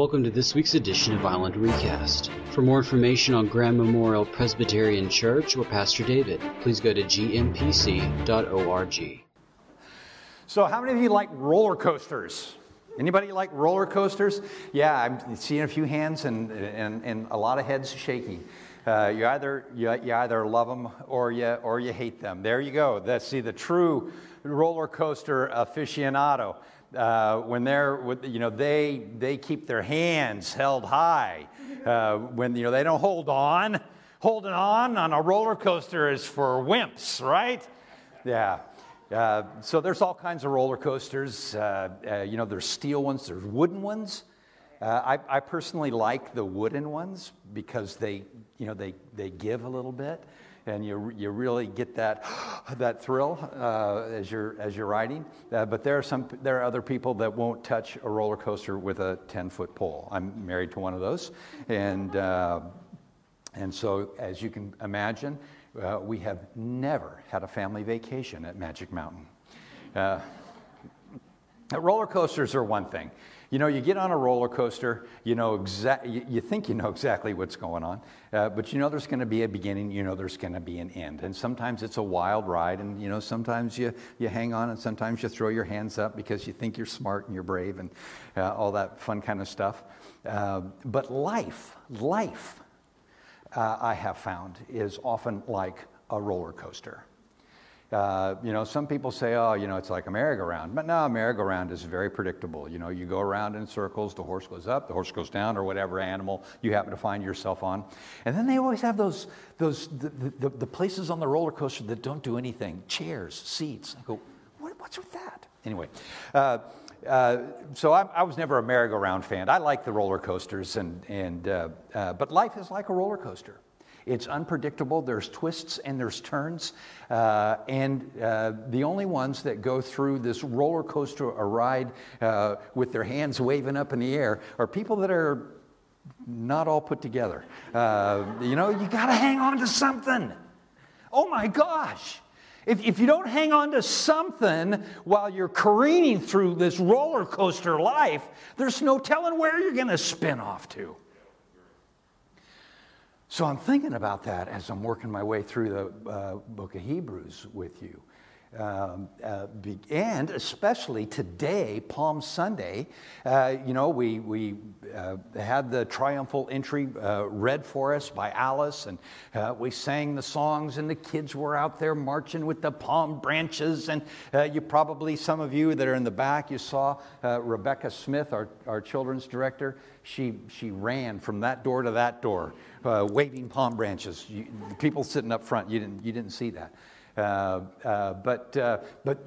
Welcome to this week's edition of Island Recast. For more information on Grand Memorial Presbyterian Church or Pastor David, please go to gmpc.org. So, how many of you like roller coasters? Anybody like roller coasters? Yeah, I'm seeing a few hands and, and, and a lot of heads shaking. Uh, you either you, you either love them or you or you hate them. There you go. That's see the true roller coaster aficionado. Uh, when they're you know they they keep their hands held high. Uh, when you know they don't hold on. Holding on on a roller coaster is for wimps, right? Yeah. Uh, so there's all kinds of roller coasters. Uh, uh, you know, there's steel ones, there's wooden ones. I, I, personally like the wooden ones because they, you know, they, they give a little bit, and you, you really get that, that thrill uh, as you're as you're riding. but there are some there are other people that won't touch a roller coaster with a 10 foot pole. I'm married to one of those, and and so as you can imagine, uh, we have never had a family vacation at Magic Mountain. Uh, roller coasters are one thing. You know, you get on a roller coaster, you know exa- you, you think you know exactly what's going on, uh, but you know there's going to be a beginning, you know there's going to be an end. And sometimes it's a wild ride, and you know sometimes you, you hang on, and sometimes you throw your hands up because you think you're smart and you're brave and uh, all that fun kind of stuff. Uh, but life, life, uh, I have found, is often like a roller coaster. Uh, you know, some people say, oh, you know, it's like a merry-go-round. But no, a merry-go-round is very predictable. You know, you go around in circles, the horse goes up, the horse goes down, or whatever animal you happen to find yourself on. And then they always have those, those the, the, the places on the roller coaster that don't do anything chairs, seats. I go, what, what's with that? Anyway, uh, uh, so I, I, was never a merry-go-round fan. I like the roller coasters, and, and, uh, uh, but life is like a roller coaster. It's unpredictable. There's twists and there's turns. Uh, and uh, the only ones that go through this roller coaster ride uh, with their hands waving up in the air are people that are not all put together. you know, you got to hang on to something. Oh my gosh. If, if you don't hang on to something while you're careening through this roller coaster life, there's no telling where you're going to spin off to. So I'm thinking about that as I'm working my way through the uh, book of Hebrews with you. Um, uh, and especially today, Palm Sunday, uh, you know, we, we uh, had the triumphal entry uh, read for us by Alice, and uh, we sang the songs, and the kids were out there marching with the palm branches. And uh, you probably, some of you that are in the back, you saw Rebecca Smith, our, our children's director. She, she ran from that door to that door, waving palm branches. You, people sitting up front, you didn't, you didn't see that. Uh, uh, but, uh, but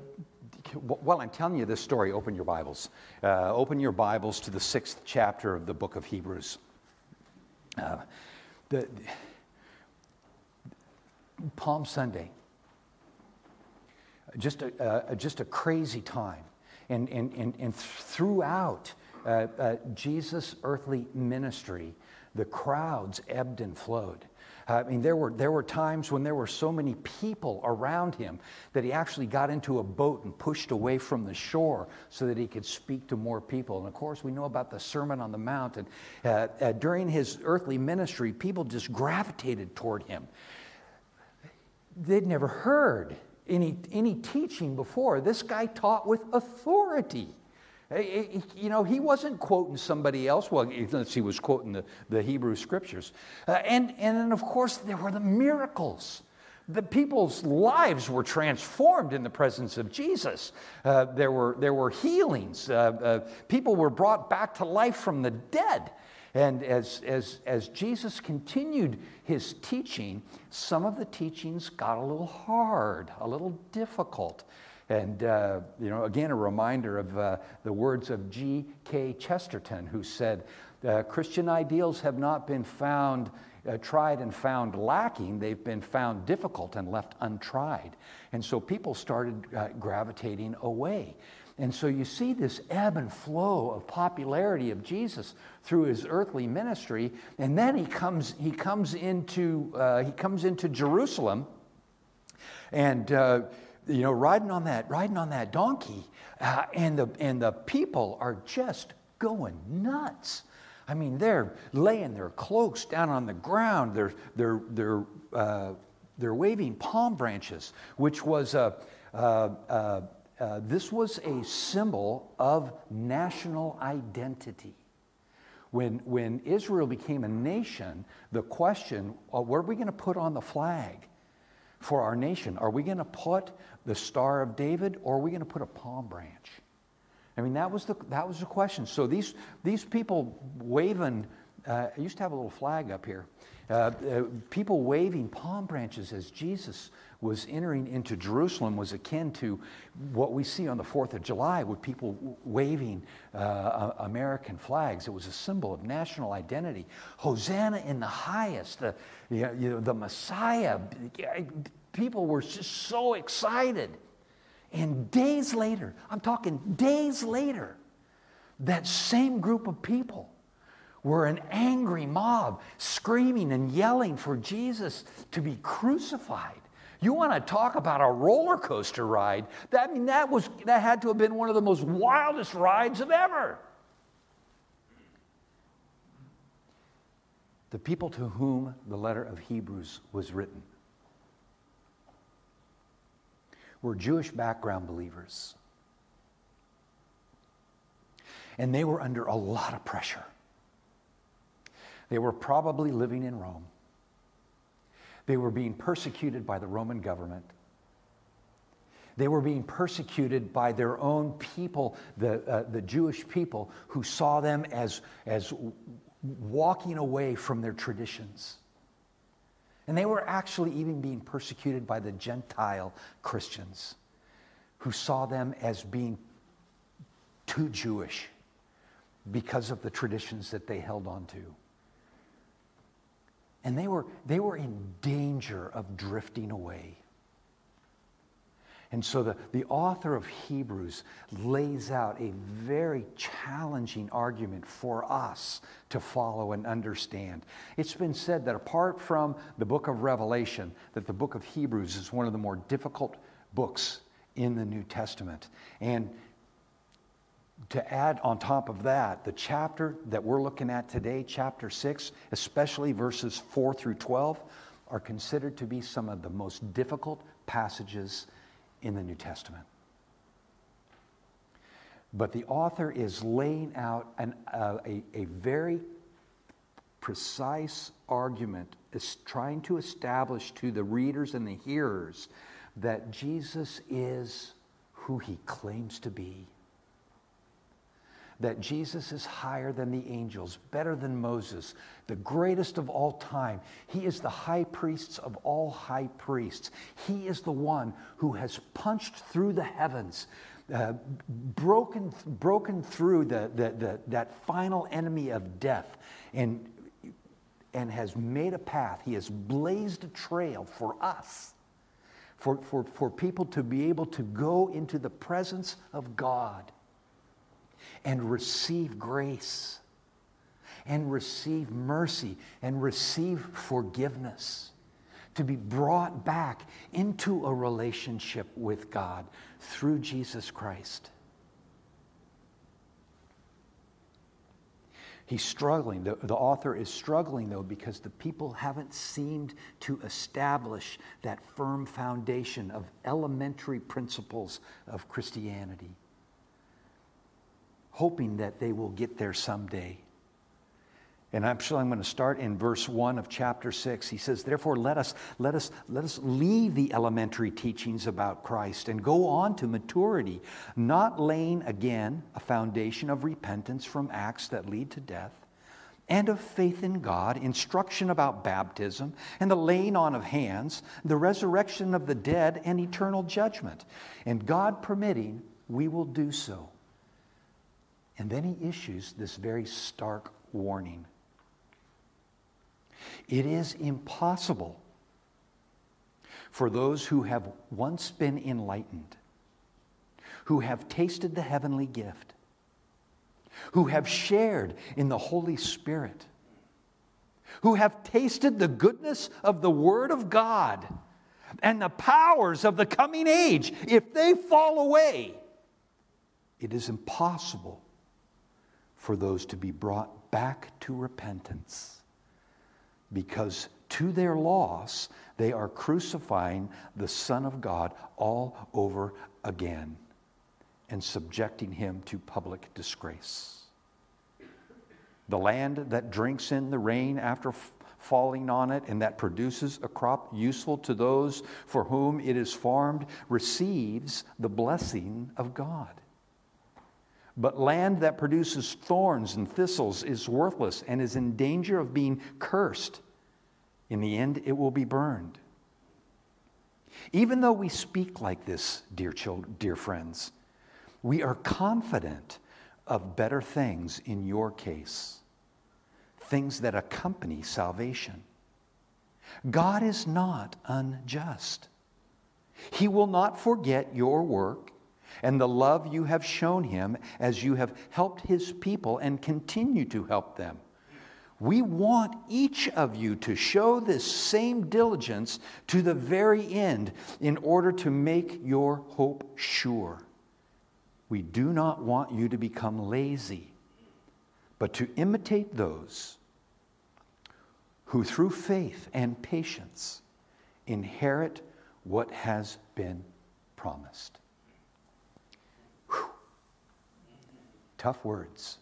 while I'm telling you this story, open your Bibles. Uh, open your Bibles to the sixth chapter of the book of Hebrews. Uh, the, Palm Sunday, just a, uh, just a crazy time. And, and, and, and throughout Jesus' earthly ministry, the crowds ebbed and flowed. I mean, there were, there were times when there were so many people around him that he actually got into a boat and pushed away from the shore so that he could speak to more people. And of course, we know about the Sermon on the Mount. And uh, uh, during his earthly ministry, people just gravitated toward him. They'd never heard any, any teaching before. This guy taught with authority. You know, he wasn't quoting somebody else. Well, unless he was quoting the, the Hebrew scriptures. Uh, and, and then, of course, there were the miracles. The people's lives were transformed in the presence of Jesus. Uh, there, were, there were healings. Uh, uh people were brought back to life from the dead. And as, as, as Jesus continued his teaching, some of the teachings got a little hard, a little difficult. And, uh, you know, again, a reminder of uh, the words of G.K. Chesterton, who said, uh, Christian ideals have not been found, uh, tried and found lacking, they've been found difficult and left untried. And so people started uh, gravitating away. And so you see this ebb and flow of popularity of Jesus through his earthly ministry, and then he comes, he comes, into, uh, he comes into Jerusalem, and you know, riding on that, riding on that donkey, uh, and the and the people are just going nuts. I mean, they're laying their cloaks down on the ground. They're, they're, they're, uh, they're waving palm branches, which was a, uh, uh, uh, this was a symbol of national identity. When, when Israel became a nation, the question, uh, what are we going to put on the flag for our nation? Are we going to put the Star of David or are we going to put a palm branch? I mean, that was the, that was the question. So these, these people waving, uh, I used to have a little flag up here. Uh, uh, people waving palm branches as Jesus was entering into Jerusalem was akin to what we see on the 4th of July with people waving uh, American flags. It was a symbol of national identity. Hosanna in the highest, the, you know, the Messiah. People were just so excited. And days later, I'm talking days later, that same group of people were an angry mob screaming and yelling for Jesus to be crucified. You want to talk about a roller coaster ride? That, I mean, that, was, that had to have been one of the most wildest rides of ever. The people to whom the letter of Hebrews was written were Jewish background believers. And they were under a lot of pressure. They were probably living in Rome. They were being persecuted by the Roman government. They were being persecuted by their own people, the, uh, the Jewish people, who saw them as, as walking away from their traditions. And they were actually even being persecuted by the Gentile Christians who saw them as being too Jewish because of the traditions that they held on to. And they were, they were in danger of drifting away. And so the, the author of Hebrews lays out a very challenging argument for us to follow and understand. It's been said that apart from the book of Revelation, that the book of Hebrews is one of the more difficult books in the New Testament. And to add on top of that, the chapter that we're looking at today, chapter 6, especially verses 4 through 12, are considered to be some of the most difficult passages in the New Testament. But the author is laying out an, uh, a, a very precise argument, is trying to establish to the readers and the hearers that Jesus is who he claims to be that Jesus is higher than the angels, better than Moses, the greatest of all time. He is the high priest of all high priests. He is the one who has punched through the heavens, uh, broken, broken through the, the, the, that final enemy of death, and, and has made a path. He has blazed a trail for us. For, for, for people to be able to go into the presence of God and receive grace and receive mercy and receive forgiveness. To be brought back into a relationship with God through Jesus Christ. He's struggling. The, the, author is struggling, though, because the people haven't seemed to establish that firm foundation of elementary principles of Christianity hoping that they will get there someday. And I'm sure I'm going to start in verse 1 of chapter 6. He says, Therefore, let us, let, us, let us leave the elementary teachings about Christ and go on to maturity, not laying again a foundation of repentance from acts that lead to death, and of faith in God, instruction about baptism, and the laying on of hands, the resurrection of the dead, and eternal judgment. And God permitting, we will do so. And then he issues this very stark warning. It is impossible for those who have once been enlightened, who have tasted the heavenly gift, who have shared in the Holy Spirit, who have tasted the goodness of the Word of God and the powers of the coming age, if they fall away, it is impossible for those to be brought back to repentance. Because to their loss, they are crucifying the Son of God all over again and subjecting him to public disgrace. The land that drinks in the rain after f- falling on it and that produces a crop useful to those for whom it is farmed receives the blessing of God. But land that produces thorns and thistles is worthless and is in danger of being cursed. In the end, it will be burned. Even though we speak like this, dear children, dear friends, we are confident of better things in your case, things that accompany salvation. God is not unjust. He will not forget your work and the love you have shown him as you have helped his people and continue to help them. We want each of you to show this same diligence to the very end in order to make your hope sure. We do not want you to become lazy, but to imitate those who, through faith and patience, inherit what has been promised. Tough words.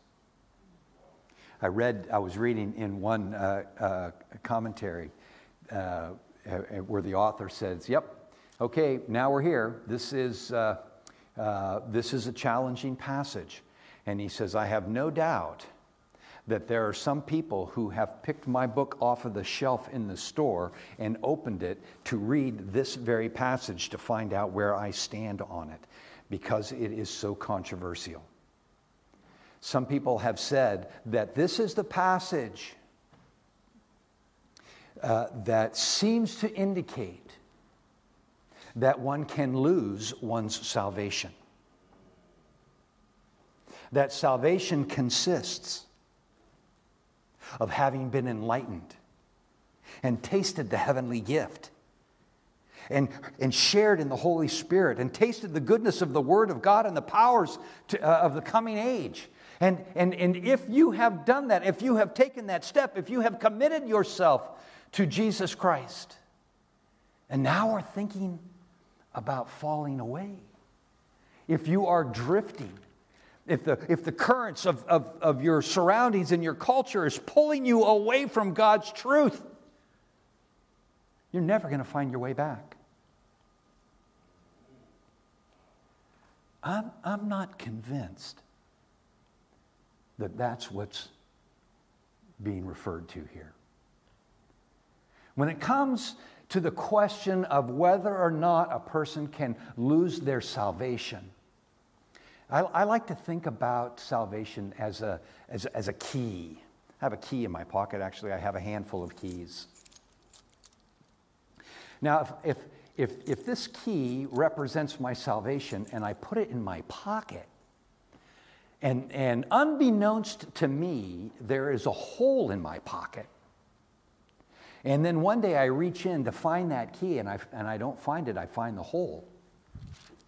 I read, I was reading in one uh, uh, commentary uh, where the author says, Yep, okay, now we're here. This is, uh, uh, this is a challenging passage. And he says, I have no doubt that there are some people who have picked my book off of the shelf in the store and opened it to read this very passage to find out where I stand on it because it is so controversial. Some people have said that this is the passage uh, that seems to indicate that one can lose one's salvation. That salvation consists of having been enlightened and tasted the heavenly gift and, and shared in the Holy Spirit and tasted the goodness of the Word of God and the powers to, uh, of the coming age and, and, and if you have done that, if you have taken that step, if you have committed yourself to Jesus Christ, and now are thinking about falling away, if you are drifting, if the, if the currents of, of, of your surroundings and your culture is pulling you away from God's truth, you're never going to find your way back. I'm, I'm not convinced that that's what's being referred to here. When it comes to the question of whether or not a person can lose their salvation, I, I like to think about salvation as a, as, as a key. I have a key in my pocket, actually, I have a handful of keys. Now, if, if, if, if this key represents my salvation and I put it in my pocket, and, and unbeknownst to me, there is a hole in my pocket. And then one day I reach in to find that key and I, and I don't find it, I find the hole.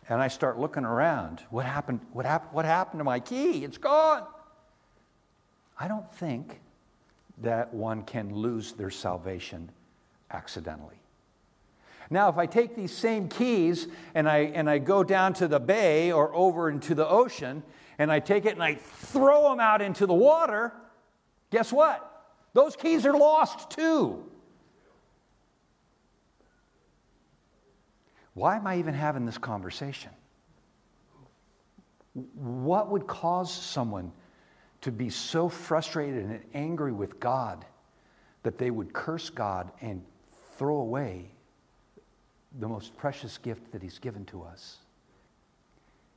And I start looking around. What happened? What, hap- what happened to my key? It's gone. I don't think that one can lose their salvation accidentally. Now, if I take these same keys and I, and I go down to the bay or over into the ocean and I take it and I throw them out into the water, guess what? Those keys are lost too. Why am I even having this conversation? What would cause someone to be so frustrated and angry with God that they would curse God and throw away the most precious gift that He's given to us?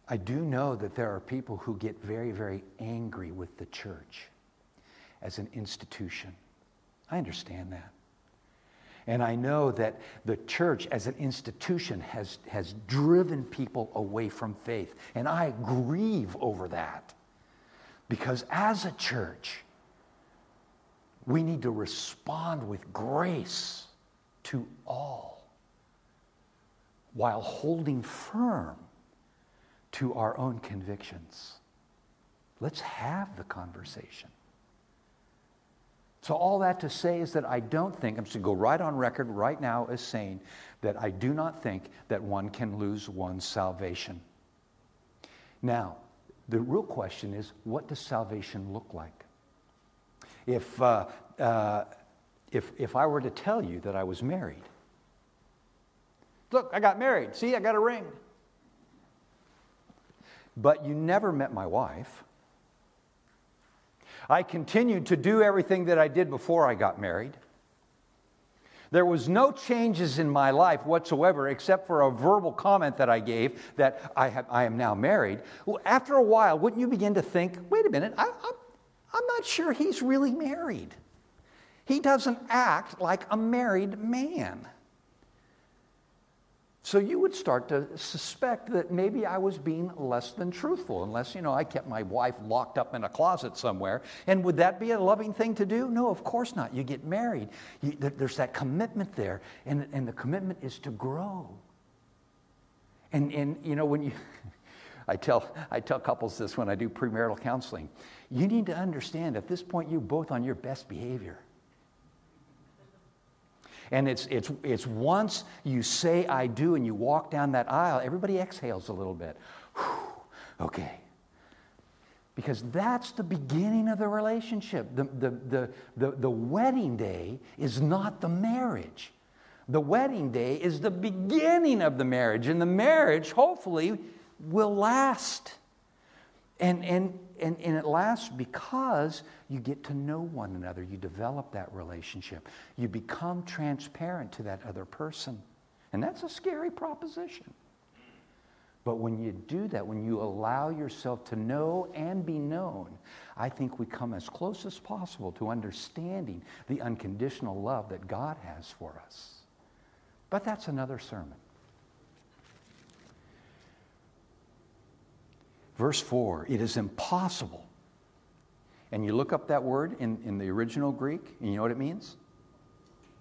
I do know that there are people who get very, very angry with the church as an institution. I understand that. And I know that the church as an institution has, has driven people away from faith. And I grieve over that. Because as a church, we need to respond with grace to all while holding firm to our own convictions. Let's have the conversation. So, all that to say is that I don't think, I'm just going to go right on record right now as saying that I do not think that one can lose one's salvation. Now, the real question is what does salvation look like? If, uh, uh, if, if I were to tell you that I was married, look, I got married. See, I got a ring. But you never met my wife. I continued to do everything that I did before I got married. There was no changes in my life whatsoever except for a verbal comment that I gave that I, have, I am now married. Well, after a while, wouldn't you begin to think, wait a minute, I, I'm, I'm not sure he's really married. He doesn't act like a married man. So you would start to suspect that maybe I was being less than truthful, unless, you know, I kept my wife locked up in a closet somewhere. And would that be a loving thing to do? No, of course not. You get married, you, there's that commitment there, and, and the commitment is to grow. And, and you know, when you, I tell, I tell couples this when I do premarital counseling, you need to understand at this point, you're both on your best behavior. And it's, it's, it's once you say, I do, and you walk down that aisle, everybody exhales a little bit. Whew, okay. Because that's the beginning of the relationship. The, the, the, the, the wedding day is not the marriage. The wedding day is the beginning of the marriage, and the marriage, hopefully, will last. And, and, and, and it lasts because you get to know one another. You develop that relationship. You become transparent to that other person. And that's a scary proposition. But when you do that, when you allow yourself to know and be known, I think we come as close as possible to understanding the unconditional love that God has for us. But that's another sermon. Verse 4 it is impossible. And you look up that word in, in the original Greek, and you know what it means?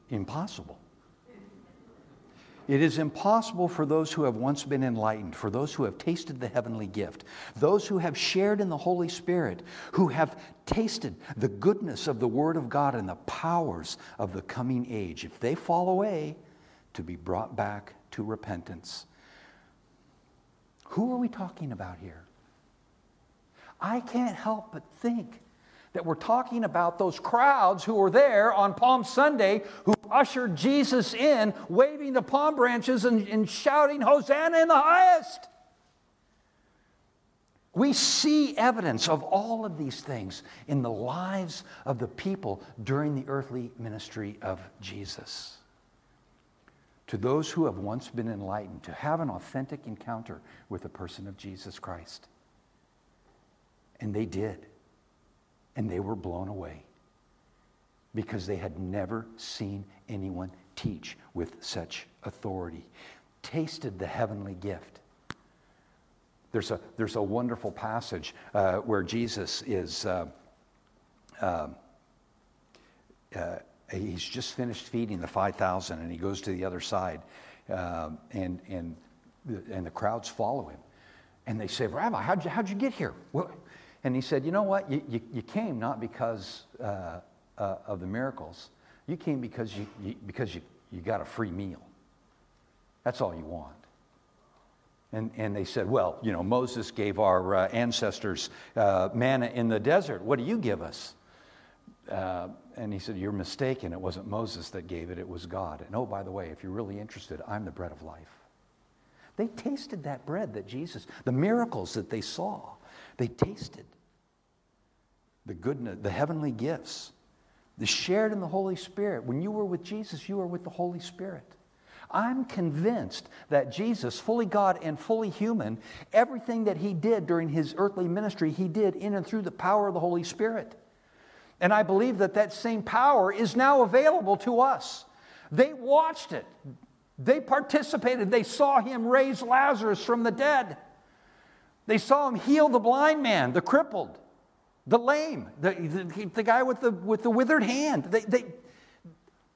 Impossible. It is impossible for those who have once been enlightened, for those who have tasted the heavenly gift, those who have shared in the Holy Spirit, who have tasted the goodness of the Word of God and the powers of the coming age, if they fall away, to be brought back to repentance. Who are we talking about here? I can't help but think that we're talking about those crowds who were there on Palm Sunday who ushered Jesus in, waving the palm branches and, and shouting, Hosanna in the highest. We see evidence of all of these things in the lives of the people during the earthly ministry of Jesus. To those who have once been enlightened, to have an authentic encounter with the person of Jesus Christ. And they did. And they were blown away because they had never seen anyone teach with such authority, tasted the heavenly gift. There's a, there's a wonderful passage uh, where Jesus is, uh, uh, uh he's just finished feeding the 5,000 and he goes to the other side um, and, and, and the crowds follow him. And they say, Rabbi, how'd you, how'd you get here? Well, and he said, You know what? You, you, you came not because uh, uh, of the miracles, you came because, you, you, because you, you got a free meal. That's all you want. And, and they said, Well, you know, Moses gave our uh, ancestors uh, manna in the desert. What do you give us? Uh, and he said, You're mistaken. It wasn't Moses that gave it, it was God. And oh, by the way, if you're really interested, I'm the bread of life. They tasted that bread that Jesus, the miracles that they saw, they tasted the goodness, the heavenly gifts, the shared in the Holy Spirit. When you were with Jesus, you were with the Holy Spirit. I'm convinced that Jesus, fully God and fully human, everything that he did during his earthly ministry, he did in and through the power of the Holy Spirit. And I believe that that same power is now available to us. They watched it, they participated, they saw him raise Lazarus from the dead, they saw him heal the blind man, the crippled the lame, the, the, the, guy with the, with the withered hand. They, they,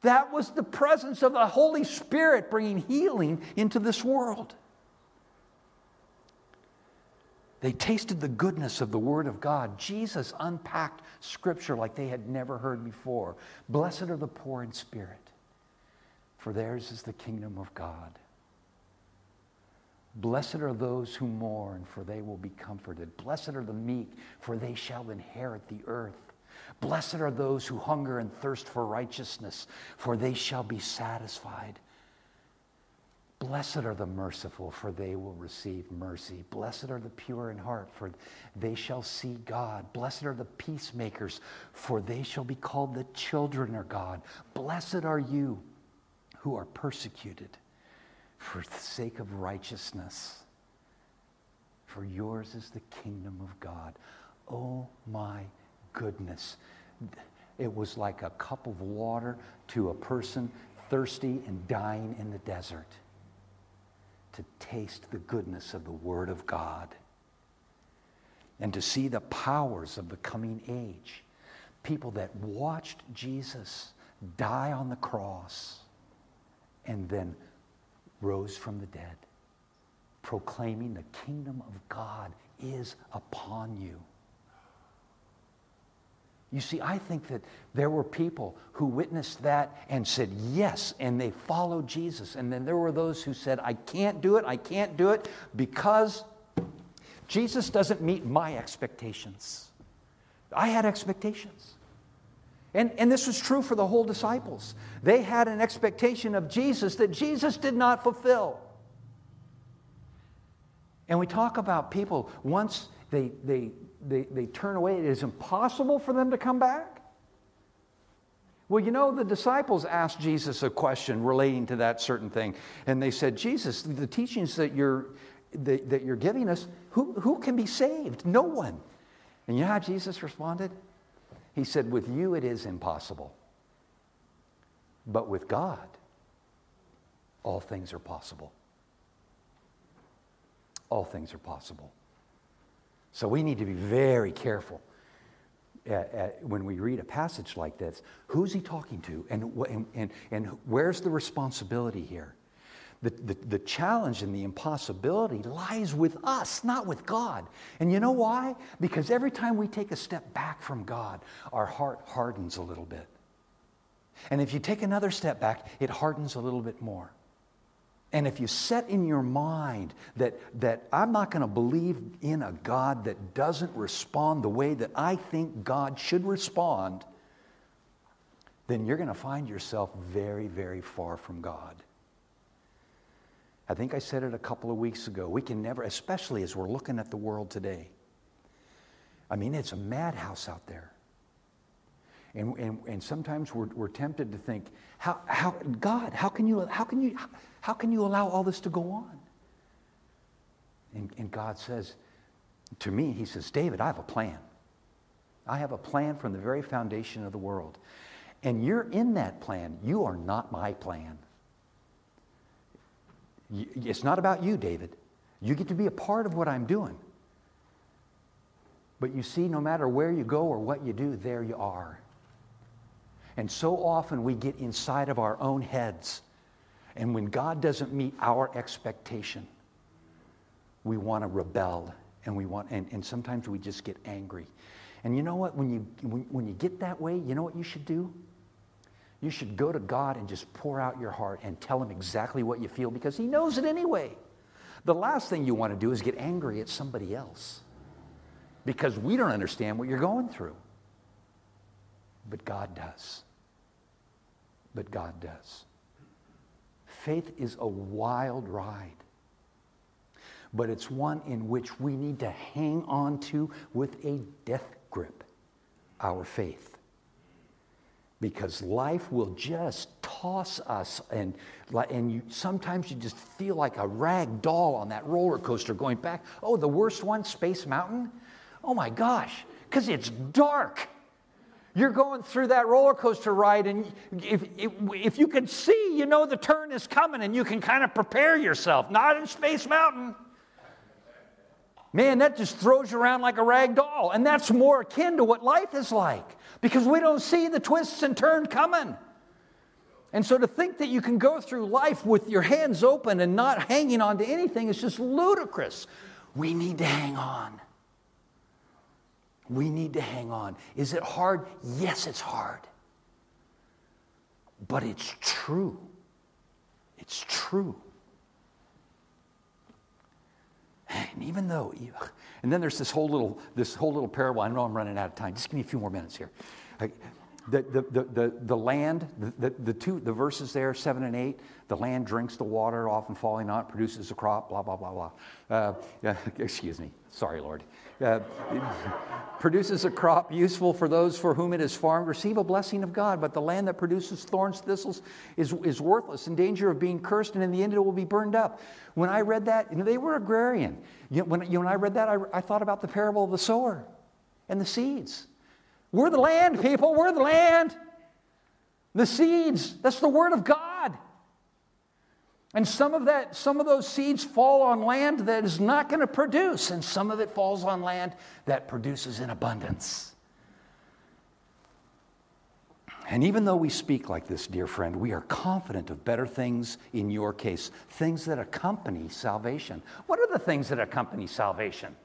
that was the presence of the Holy Spirit bringing healing into this world. They tasted the goodness of the Word of God. Jesus unpacked Scripture like they had never heard before. Blessed are the poor in spirit, for theirs is the kingdom of God. Blessed are those who mourn, for they will be comforted. Blessed are the meek, for they shall inherit the earth. Blessed are those who hunger and thirst for righteousness, for they shall be satisfied. Blessed are the merciful, for they will receive mercy. Blessed are the pure in heart, for they shall see God. Blessed are the peacemakers, for they shall be called the children of God. Blessed are you who are persecuted for the sake of righteousness, for yours is the kingdom of God. Oh my goodness. It was like a cup of water to a person thirsty and dying in the desert to taste the goodness of the Word of God and to see the powers of the coming age. People that watched Jesus die on the cross and then rose from the dead, proclaiming the kingdom of God is upon you. You see, I think that there were people who witnessed that and said yes, and they followed Jesus. And then there were those who said, I can't do it, I can't do it because Jesus doesn't meet my expectations. I had expectations. And, and this was true for the whole disciples. They had an expectation of Jesus that Jesus did not fulfill. And we talk about people, once they, they, they, they turn away, it is impossible for them to come back. Well, you know, the disciples asked Jesus a question relating to that certain thing. And they said, Jesus, the teachings that you're, that, that you're giving us, who, who can be saved? No one. And you know how Jesus responded? He said, With you it is impossible. But with God, all things are possible. All things are possible. So we need to be very careful at, at, when we read a passage like this. Who's he talking to? And, and, and, and where's the responsibility here? The, the, the, challenge and the impossibility lies with us, not with God. And you know why? Because every time we take a step back from God, our heart hardens a little bit. And if you take another step back, it hardens a little bit more. And if you set in your mind that, that I'm not going to believe in a God that doesn't respond the way that I think God should respond, then you're going to find yourself very, very far from God. I think I said it a couple of weeks ago. We can never, especially as we're looking at the world today. I mean, it's a madhouse out there. And, and, and sometimes we're, we're tempted to think, how, how, God, how can, you, how, can you, how can you allow all this to go on? And, and God says, to me, He says, David, I have a plan. I have a plan from the very foundation of the world. And you're in that plan. You are not my plan. It's not about you, David. You get to be a part of what I'm doing. But you see, no matter where you go or what you do, there you are. And so often we get inside of our own heads. And when God doesn't meet our expectation, we want to rebel and we want and, and sometimes we just get angry. And you know what? When you when, when you get that way, you know what you should do? You should go to God and just pour out your heart and tell him exactly what you feel because he knows it anyway. The last thing you want to do is get angry at somebody else because we don't understand what you're going through. But God does but God does. Faith is a wild ride, but it's one in which we need to hang on to with a death grip our faith. Because life will just toss us, and, and you, sometimes you just feel like a rag doll on that roller coaster going back. Oh, the worst one, Space Mountain? Oh my gosh, because it's dark you're going through that roller coaster ride, and if, if, if, you can see, you know the turn is coming, and you can kind of prepare yourself. Not in Space Mountain. Man, that just throws you around like a rag doll. And that's more akin to what life is like because we don't see the twists and turns coming. And so to think that you can go through life with your hands open and not hanging on to anything is just ludicrous. We need to hang on. We need to hang on. Is it hard? Yes, it's hard. But it's true. It's true. And even though, and then there's this whole little, this whole little parable. I know I'm running out of time. Just give me a few more minutes here. The, the, the, the, the land, the, the, two, the verses there, seven and eight, the land drinks the water, often falling on it, produces a crop, blah, blah, blah, blah. Uh, uh, excuse me. Sorry, Lord. Uh, produces a crop useful for those for whom it is farmed, receive a blessing of God. But the land that produces thorns, thistles, is, is worthless, in danger of being cursed, and in the end it will be burned up. When I read that, you know, they were agrarian. You know, when, you know, when I read that, I, I thought about the parable of the sower and the seeds. We're the land, people. We're the land. The seeds, that's the word of God. And some of that, some of those seeds fall on land that is not going to produce, and some of it falls on land that produces in abundance. And even though we speak like this, dear friend, we are confident of better things in your case, things that accompany salvation. What are the things that accompany salvation?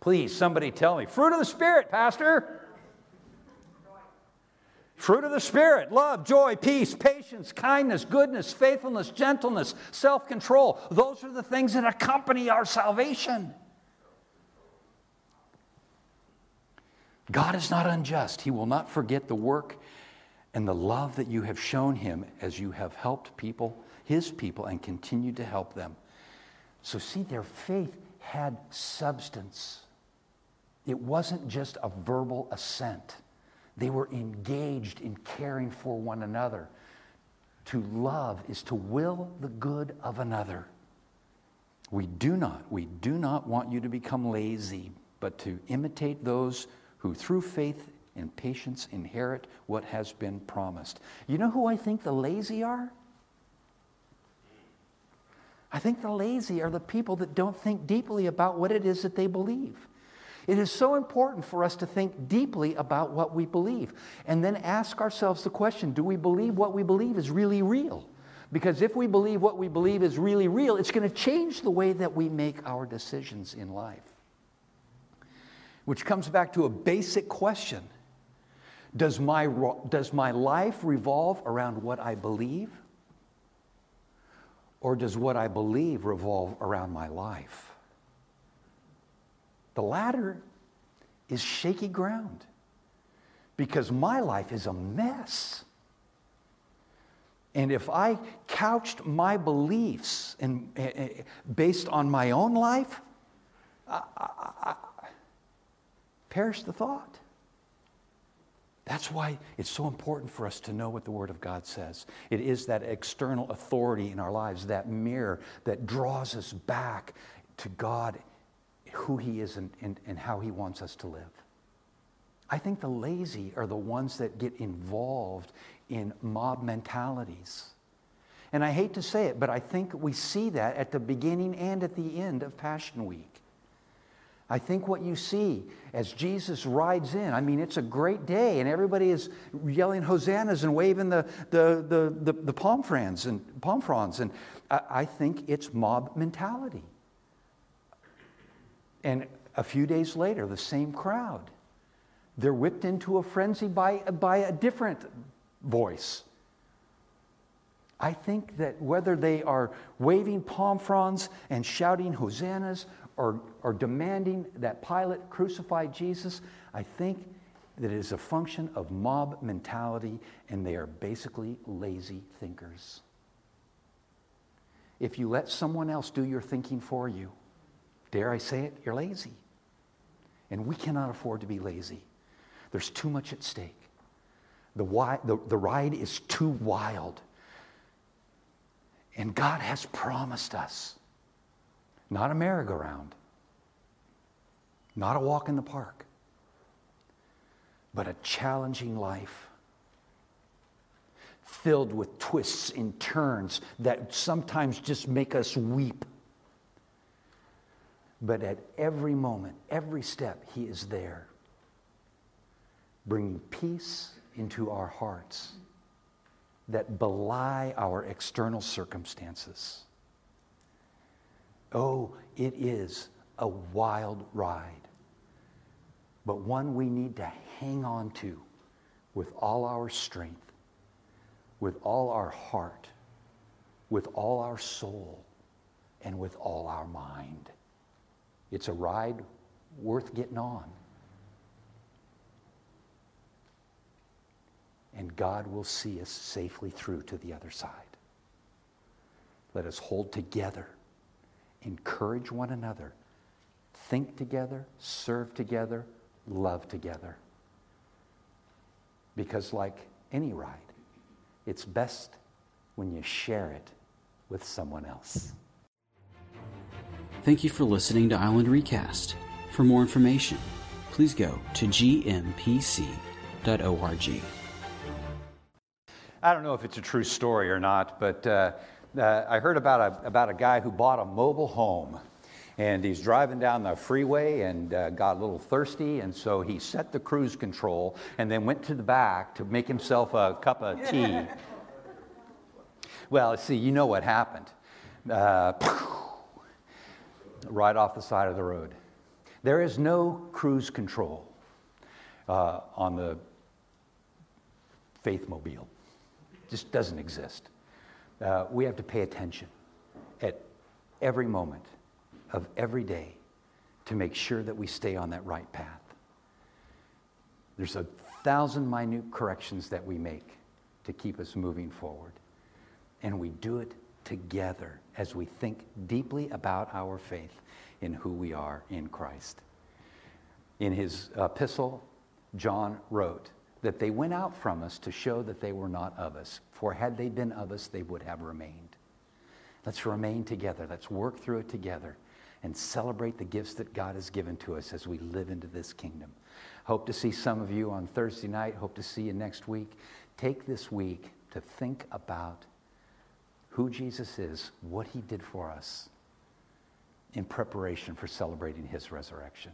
Please, somebody tell me. Fruit of the Spirit, Pastor. Fruit of the Spirit love, joy, peace, patience, kindness, goodness, faithfulness, gentleness, self control. Those are the things that accompany our salvation. God is not unjust. He will not forget the work and the love that you have shown Him as you have helped people, His people, and continued to help them. So, see, their faith had substance. It wasn't just a verbal assent. They were engaged in caring for one another. To love is to will the good of another. We do not, we do not want you to become lazy, but to imitate those who through faith and patience inherit what has been promised. You know who I think the lazy are? I think the lazy are the people that don't think deeply about what it is that they believe. It is so important for us to think deeply about what we believe and then ask ourselves the question do we believe what we believe is really real? Because if we believe what we believe is really real, it's going to change the way that we make our decisions in life. Which comes back to a basic question Does my, does my life revolve around what I believe? Or does what I believe revolve around my life? The latter is shaky ground because my life is a mess. And if I couched my beliefs in, uh, based on my own life, I, I, I, perish the thought. That's why it's so important for us to know what the Word of God says. It is that external authority in our lives, that mirror that draws us back to God who He is and, and, and how He wants us to live. I think the lazy are the ones that get involved in mob mentalities. And I hate to say it, but I think we see that at the beginning and at the end of Passion Week. I think what you see as Jesus rides in, I mean, it's a great day, and everybody is yelling hosannas and waving the, the, the, the, the palm fronds and palm fronds. And I, I think it's mob mentality. And a few days later, the same crowd. They're whipped into a frenzy by, by a different voice. I think that whether they are waving palm fronds and shouting hosannas or, or demanding that Pilate crucify Jesus, I think that it is a function of mob mentality and they are basically lazy thinkers. If you let someone else do your thinking for you, dare I say it, you're lazy. And we cannot afford to be lazy. There's too much at stake. The, the, the ride is too wild. And God has promised us not a merry-go-round, not a walk in the park, but a challenging life filled with twists and turns that sometimes just make us weep but at every moment, every step, He is there, bringing peace into our hearts that belie our external circumstances. Oh, it is a wild ride, but one we need to hang on to with all our strength, with all our heart, with all our soul, and with all our mind. It's a ride worth getting on. And God will see us safely through to the other side. Let us hold together, encourage one another, think together, serve together, love together. Because, like any ride, it's best when you share it with someone else. Thank you for listening to Island Recast. For more information, please go to gmpc.org. I don't know if it's a true story or not, but uh, uh, I heard about a, about a guy who bought a mobile home. And he's driving down the freeway and uh, got a little thirsty, and so he set the cruise control and then went to the back to make himself a cup of tea. well, see, you know what happened. Uh, right off the side of the road. There is no cruise control uh, on the Faithmobile. It just doesn't exist. Uh, we have to pay attention at every moment of every day to make sure that we stay on that right path. There's a thousand minute corrections that we make to keep us moving forward. And we do it together as we think deeply about our faith in who we are in Christ. In his epistle, John wrote that they went out from us to show that they were not of us, for had they been of us, they would have remained. Let's remain together. Let's work through it together and celebrate the gifts that God has given to us as we live into this kingdom. Hope to see some of you on Thursday night. Hope to see you next week. Take this week to think about who Jesus is, what he did for us in preparation for celebrating his resurrection.